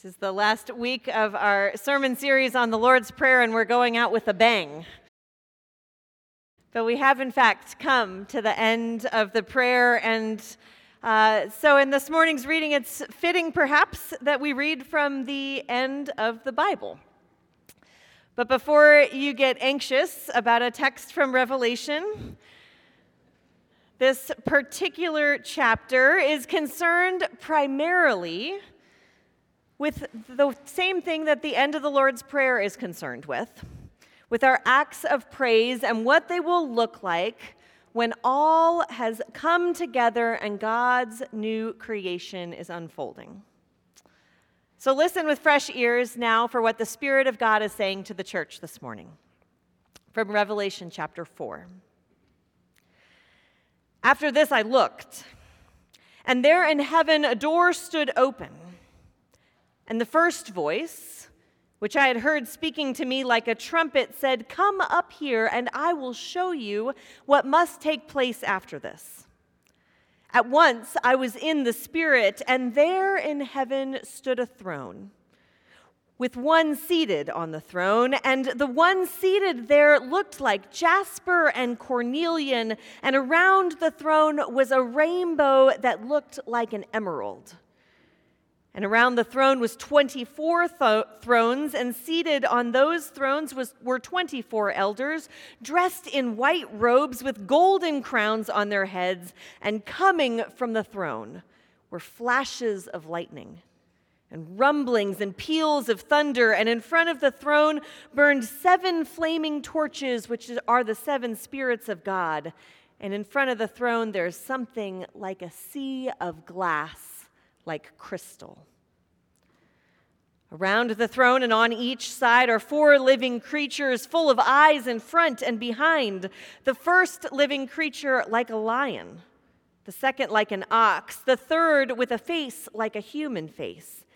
This is the last week of our sermon series on the Lord's Prayer, and we're going out with a bang. But we have, in fact, come to the end of the prayer. And uh, so, in this morning's reading, it's fitting perhaps that we read from the end of the Bible. But before you get anxious about a text from Revelation, this particular chapter is concerned primarily with the same thing that the end of the Lord's Prayer is concerned with, with our acts of praise and what they will look like when all has come together and God's new creation is unfolding. So listen with fresh ears now for what the Spirit of God is saying to the church this morning from Revelation chapter 4. After this, I looked, and there in heaven a door stood open. And the first voice, which I had heard speaking to me like a trumpet, said, Come up here, and I will show you what must take place after this. At once I was in the Spirit, and there in heaven stood a throne with one seated on the throne, and the one seated there looked like jasper and cornelian, and around the throne was a rainbow that looked like an emerald. And around the throne was 24 th- thrones, and seated on those thrones was, were 24 elders, dressed in white robes with golden crowns on their heads, and coming from the throne were flashes of lightning and rumblings and peals of thunder, and in front of the throne burned seven flaming torches, which are the seven spirits of God. And in front of the throne, there's something like a sea of glass like crystal. Around the throne and on each side are four living creatures full of eyes in front and behind. The first living creature like a lion, the second like an ox, the third with a face like a human face,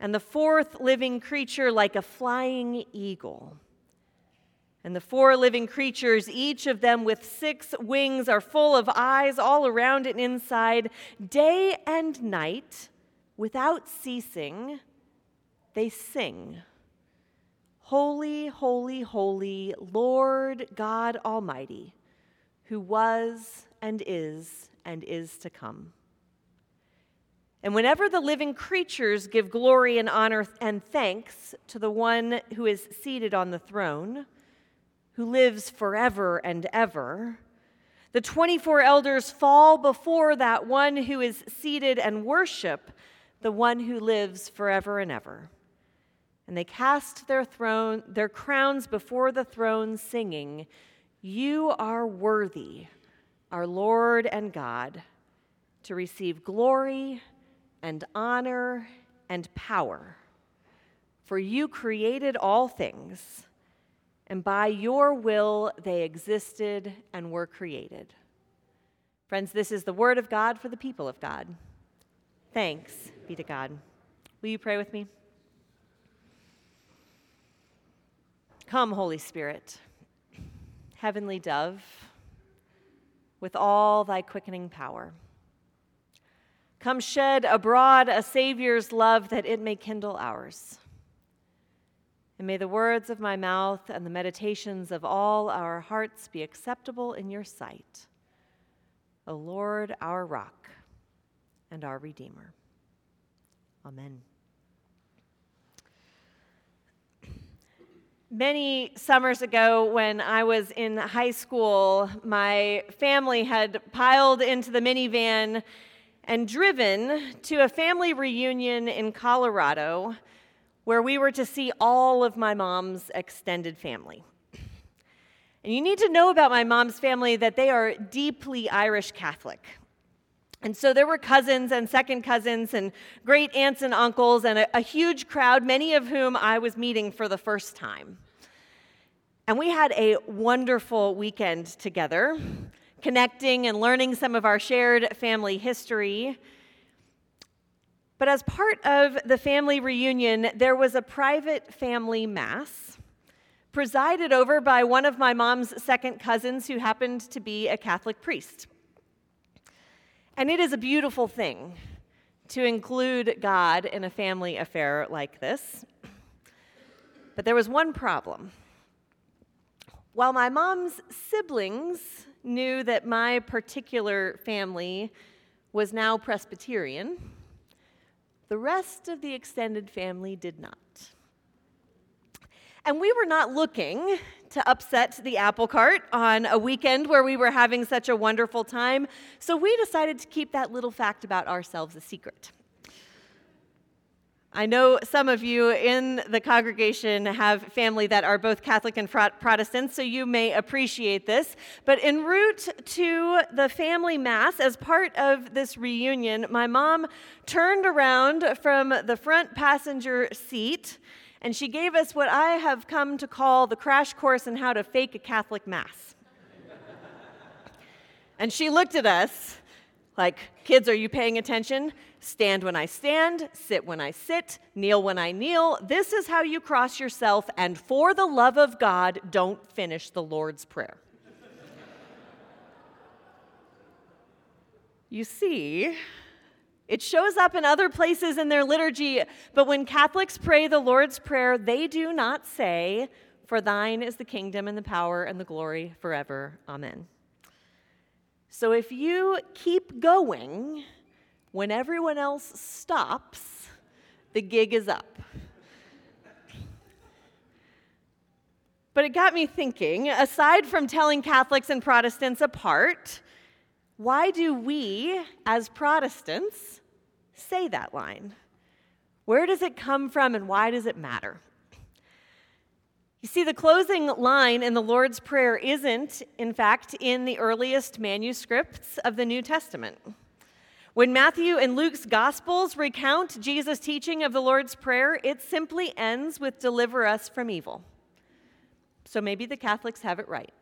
and the fourth living creature like a flying eagle. And the four living creatures, each of them with six wings, are full of eyes all around and inside. Day and night, without ceasing, they sing Holy, holy, holy, Lord God Almighty, who was and is and is to come. And whenever the living creatures give glory and honor and thanks to the one who is seated on the throne, who lives forever and ever. The 24 elders fall before that one who is seated and worship the one who lives forever and ever. And they cast their throne their crowns before the throne singing, "You are worthy, our Lord and God, to receive glory and honor and power. For you created all things." And by your will they existed and were created. Friends, this is the word of God for the people of God. Thanks be to God. Will you pray with me? Come, Holy Spirit, heavenly dove, with all thy quickening power. Come shed abroad a Savior's love that it may kindle ours. And may the words of my mouth and the meditations of all our hearts be acceptable in your sight, O Lord, our rock and our Redeemer. Amen. Many summers ago, when I was in high school, my family had piled into the minivan and driven to a family reunion in Colorado where we were to see all of my mom's extended family. And you need to know about my mom's family that they are deeply Irish Catholic. And so there were cousins and second cousins and great aunts and uncles and a, a, huge crowd, many of whom I was meeting for the first time. And we had a wonderful weekend together, connecting and learning some of our shared family history but as part of the family reunion, there was a private family mass presided over by one of my mom's second cousins who happened to be a Catholic priest. And it is a beautiful thing to include God in a family affair like this. But there was one problem. While my mom's siblings knew that my particular family was now Presbyterian, the rest of the extended family did not. And we were not looking to upset the apple cart on a weekend where we were having such a wonderful time, so we decided to keep that little fact about ourselves a secret. I know some of you in the congregation have family that are both Catholic and Protestant, so you may appreciate this. But en route to the family mass, as part of this reunion, my mom turned around from the front passenger seat and she gave us what I have come to call the crash course in how to fake a Catholic Mass. and she looked at us like, kids, are you paying attention? Stand when I stand, sit when I sit, kneel when I kneel. This is how you cross yourself, and for the love of God, don't finish the Lord's Prayer. you see, it shows up in other places in their liturgy, but when Catholics pray the Lord's Prayer, they do not say, For thine is the kingdom and the power and the glory forever. Amen. So if you keep going when everyone else stops, the gig is up. But it got me thinking aside from telling Catholics and Protestants apart, why do we, as Protestants, say that line? Where does it come from and why does it matter? You see, the closing line in the Lord's Prayer isn't, in fact, in the earliest manuscripts of the New Testament. When Matthew and Luke's Gospels recount Jesus' teaching of the Lord's Prayer, it simply ends with deliver us from evil. So maybe the Catholics have it right.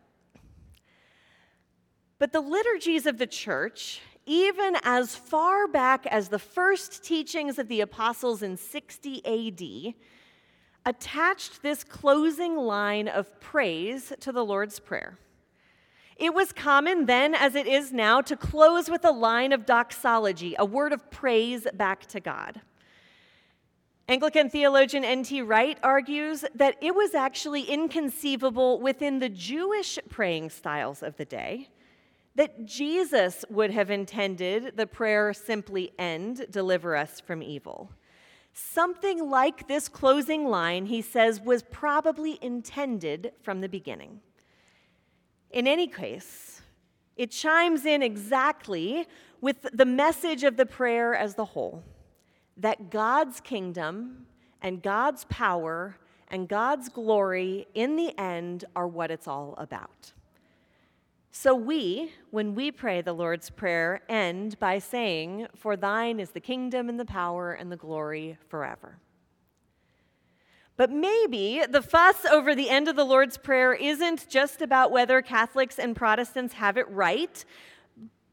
But the liturgies of the church, even as far back as the first teachings of the apostles in 60 AD, attached this closing line of praise to the Lord's Prayer. It was common then, as it is now, to close with a line of doxology, a word of praise back to God. Anglican theologian N.T. Wright argues that it was actually inconceivable within the Jewish praying styles of the day that Jesus would have intended the prayer simply end, deliver us from evil. Something like this closing line, he says, was probably intended from the beginning. In any case, it chimes in exactly with the message of the prayer as the whole that God's kingdom and God's power and God's glory in the end are what it's all about. So we, when we pray the Lord's Prayer, end by saying, For thine is the kingdom and the power and the glory forever. But maybe the fuss over the end of the Lord's Prayer isn't just about whether Catholics and Protestants have it right,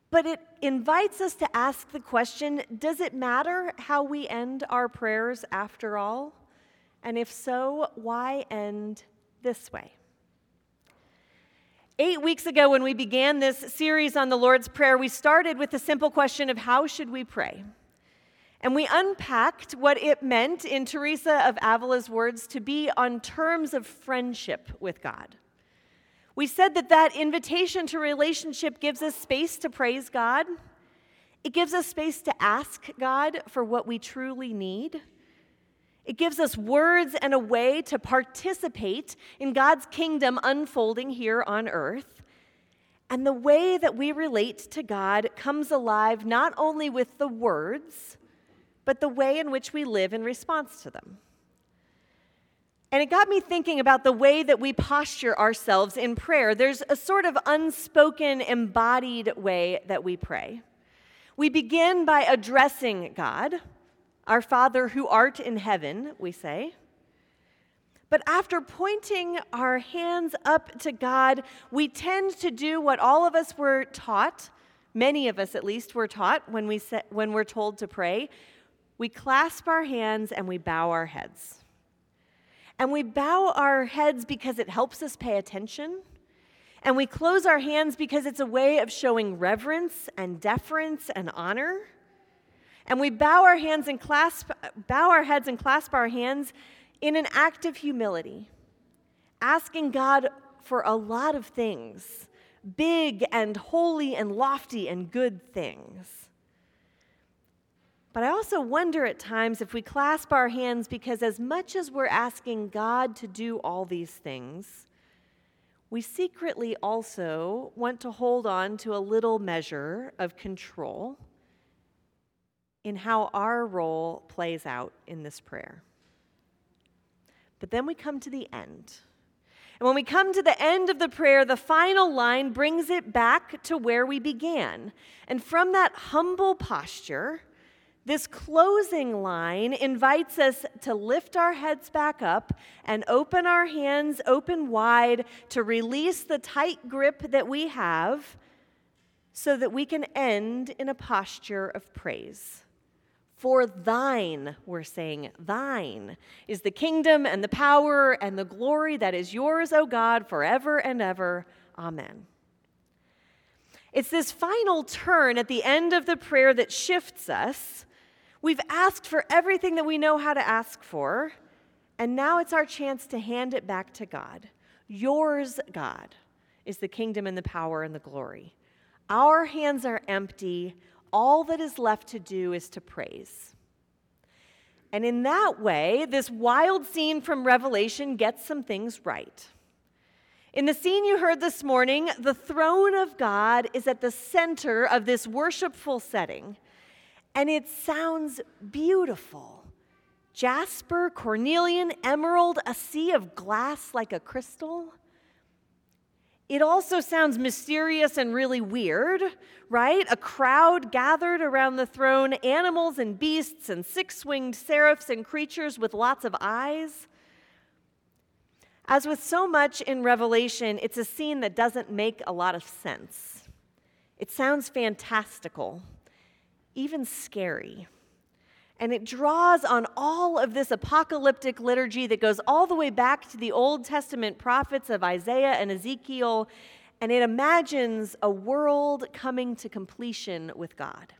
but it invites us to ask the question does it matter how we end our prayers after all? And if so, why end this way? Eight weeks ago, when we began this series on the Lord's Prayer, we started with the simple question of how should we pray? And we unpacked what it meant, in Teresa of Avila's words, to be on terms of friendship with God. We said that that invitation to relationship gives us space to praise God. It gives us space to ask God for what we truly need. It gives us words and a way to participate in God's kingdom unfolding here on earth. And the way that we relate to God comes alive not only with the words, but the way in which we live in response to them. And it got me thinking about the way that we posture ourselves in prayer. There's a sort of unspoken, embodied way that we pray. We begin by addressing God our Father who art in heaven, we say. But after pointing our hands up to God, we tend to do what all of us were taught, many of us at least were taught when, we when we're told to pray. We clasp our hands and we bow our heads. And we bow our heads because it helps us pay attention. And we close our hands because it's a way of showing reverence and deference and honor. And we bow our hands and clasp, bow our heads and clasp our hands in an act of humility, asking God for a lot of things big and holy and lofty and good things. But I also wonder at times if we clasp our hands because, as much as we're asking God to do all these things, we secretly also want to hold on to a little measure of control in how our role plays out in this prayer. But then we come to the end. And when we come to the end of the prayer, the final line brings it back to where we began. And from that humble posture, this closing line invites us to lift our heads back up and open our hands open wide to release the tight grip that we have so that we can end in a posture of praise. For thine, we're saying, thine is the kingdom and the power and the glory that is yours, O God, forever and ever. Amen. It's this final turn at the end of the prayer that shifts us. We've asked for everything that we know how to ask for, and now it's our chance to hand it back to God. Yours, God, is the kingdom and the power and the glory. Our hands are empty all that is left to do is to praise. And in that way, this wild scene from Revelation gets some things right. In the scene you heard this morning, the throne of God is at the center of this worshipful setting, and it sounds beautiful. Jasper, cornelian, emerald, a sea of glass like a crystal. It also sounds mysterious and really weird, right? A crowd gathered around the throne, animals and beasts and six winged seraphs and creatures with lots of eyes. As with so much in Revelation, it's a scene that doesn't make a lot of sense. It sounds fantastical, even scary. And it draws on all of this apocalyptic liturgy that goes all the way back to the Old Testament prophets of Isaiah and Ezekiel, and it imagines a world coming to completion with God.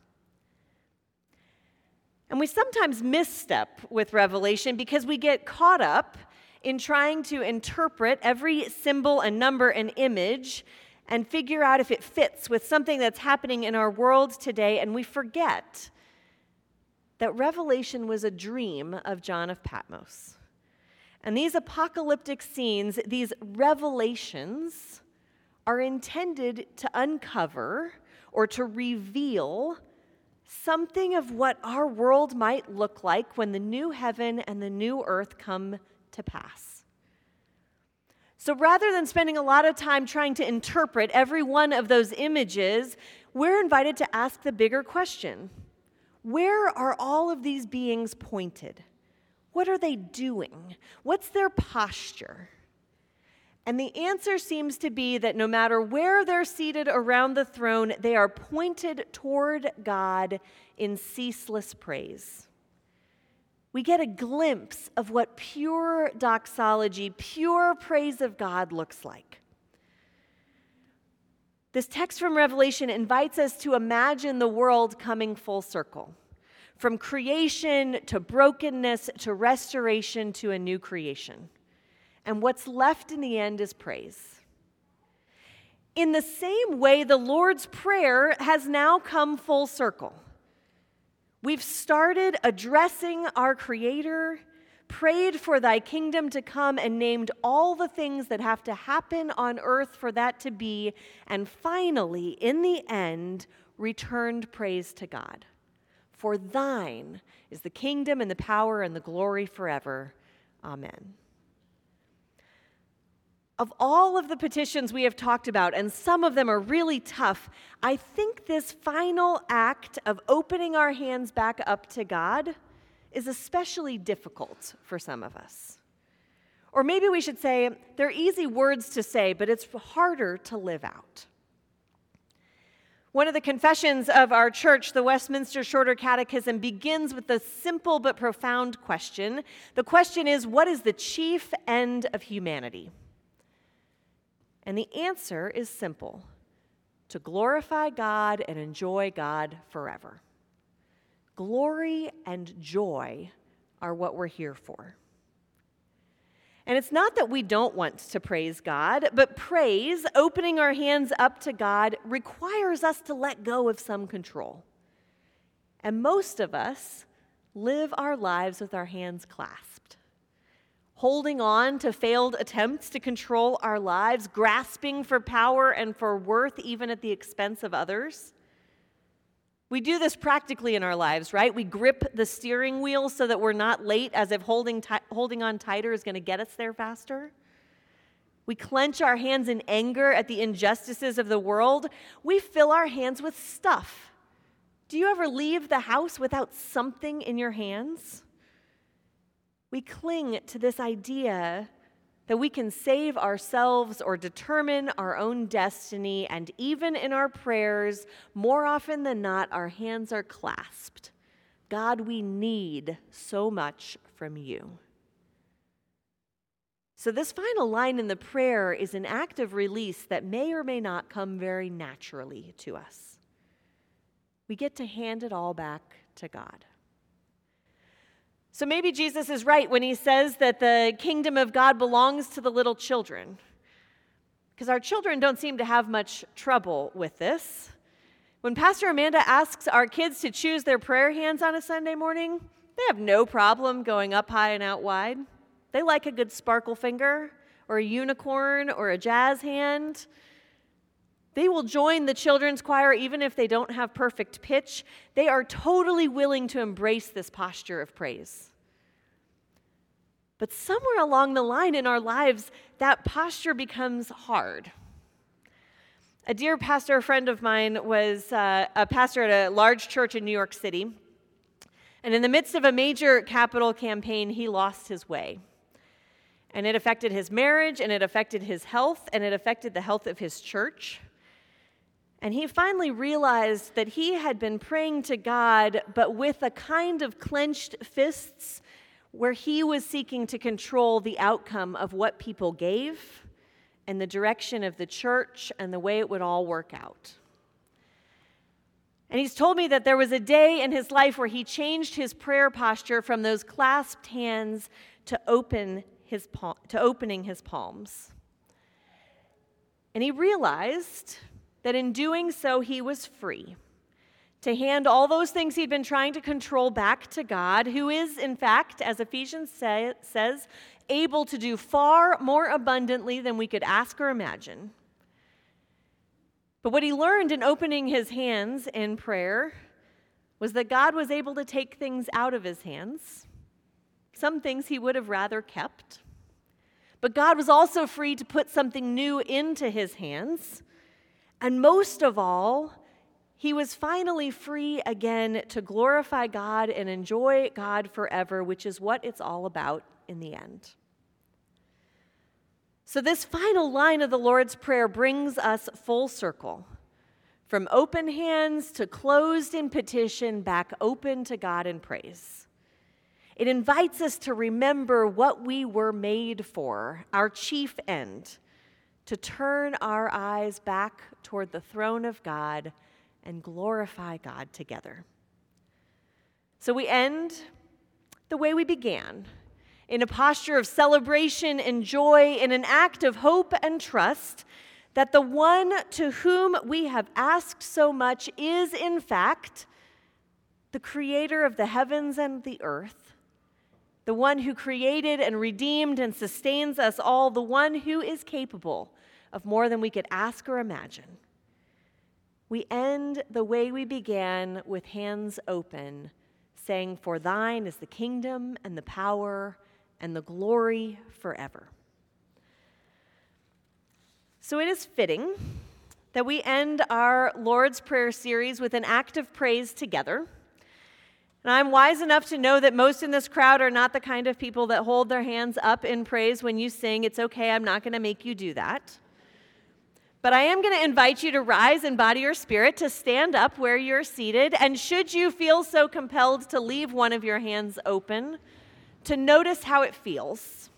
And we sometimes misstep with Revelation because we get caught up in trying to interpret every symbol and number and image and figure out if it fits with something that's happening in our world today, and we forget that Revelation was a dream of John of Patmos. And these apocalyptic scenes, these revelations, are intended to uncover or to reveal something of what our world might look like when the new heaven and the new earth come to pass. So rather than spending a lot of time trying to interpret every one of those images, we're invited to ask the bigger question where are all of these beings pointed? What are they doing? What's their posture? And the answer seems to be that no matter where they're seated around the throne, they are pointed toward God in ceaseless praise. We get a glimpse of what pure doxology, pure praise of God looks like. This text from Revelation invites us to imagine the world coming full circle from creation to brokenness to restoration to a new creation. And what's left in the end is praise. In the same way, the Lord's Prayer has now come full circle. We've started addressing our Creator prayed for thy kingdom to come and named all the things that have to happen on earth for that to be, and finally, in the end, returned praise to God. For thine is the kingdom and the power and the glory forever. Amen. Of all of the petitions we have talked about, and some of them are really tough, I think this final act of opening our hands back up to God is especially difficult for some of us. Or maybe we should say, they're easy words to say, but it's harder to live out. One of the confessions of our church, the Westminster Shorter Catechism, begins with the simple but profound question. The question is What is the chief end of humanity? And the answer is simple to glorify God and enjoy God forever Glory and joy are what we're here for. And it's not that we don't want to praise God, but praise, opening our hands up to God, requires us to let go of some control. And most of us live our lives with our hands clasped, holding on to failed attempts to control our lives, grasping for power and for worth, even at the expense of others. We do this practically in our lives, right? We grip the steering wheel so that we're not late, as if holding, t- holding on tighter is going to get us there faster. We clench our hands in anger at the injustices of the world. We fill our hands with stuff. Do you ever leave the house without something in your hands? We cling to this idea that we can save ourselves or determine our own destiny, and even in our prayers, more often than not, our hands are clasped. God, we need so much from you. So, this final line in the prayer is an act of release that may or may not come very naturally to us. We get to hand it all back to God. So maybe Jesus is right when he says that the kingdom of God belongs to the little children. Because our children don't seem to have much trouble with this. When Pastor Amanda asks our kids to choose their prayer hands on a Sunday morning, they have no problem going up high and out wide. They like a good sparkle finger or a unicorn or a jazz hand. They will join the children's choir even if they don't have perfect pitch. They are totally willing to embrace this posture of praise. But somewhere along the line in our lives, that posture becomes hard. A dear pastor friend of mine was uh, a pastor at a large church in New York City. And in the midst of a major capital campaign, he lost his way. And it affected his marriage, and it affected his health, and it affected the health of his church. And he finally realized that he had been praying to God, but with a kind of clenched fists, where he was seeking to control the outcome of what people gave and the direction of the church and the way it would all work out. And he's told me that there was a day in his life where he changed his prayer posture from those clasped hands to open his to opening his palms. And he realized that in doing so, he was free to hand all those things he'd been trying to control back to God, who is, in fact, as Ephesians say, says, able to do far more abundantly than we could ask or imagine. But what he learned in opening his hands in prayer was that God was able to take things out of his hands, some things he would have rather kept. But God was also free to put something new into his hands and most of all, he was finally free again to glorify God and enjoy God forever, which is what it's all about in the end. So, this final line of the Lord's Prayer brings us full circle from open hands to closed in petition, back open to God in praise. It invites us to remember what we were made for, our chief end to turn our eyes back toward the throne of God and glorify God together. So we end the way we began in a posture of celebration and joy, in an act of hope and trust that the one to whom we have asked so much is, in fact, the creator of the heavens and the earth, the one who created and redeemed and sustains us all, the one who is capable of more than we could ask or imagine. We end the way we began with hands open, saying, For thine is the kingdom and the power and the glory forever. So it is fitting that we end our Lord's Prayer series with an act of praise together. And I'm wise enough to know that most in this crowd are not the kind of people that hold their hands up in praise when you sing. It's okay, I'm not going to make you do that. But I am going to invite you to rise in body or spirit, to stand up where you're seated. And should you feel so compelled to leave one of your hands open, to notice how it feels.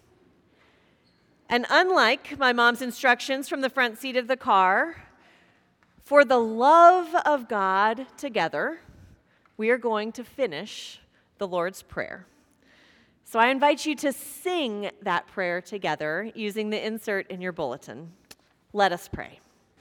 And unlike my mom's instructions from the front seat of the car, for the love of God together, we are going to finish the Lord's Prayer. So I invite you to sing that prayer together using the insert in your bulletin. Let us pray.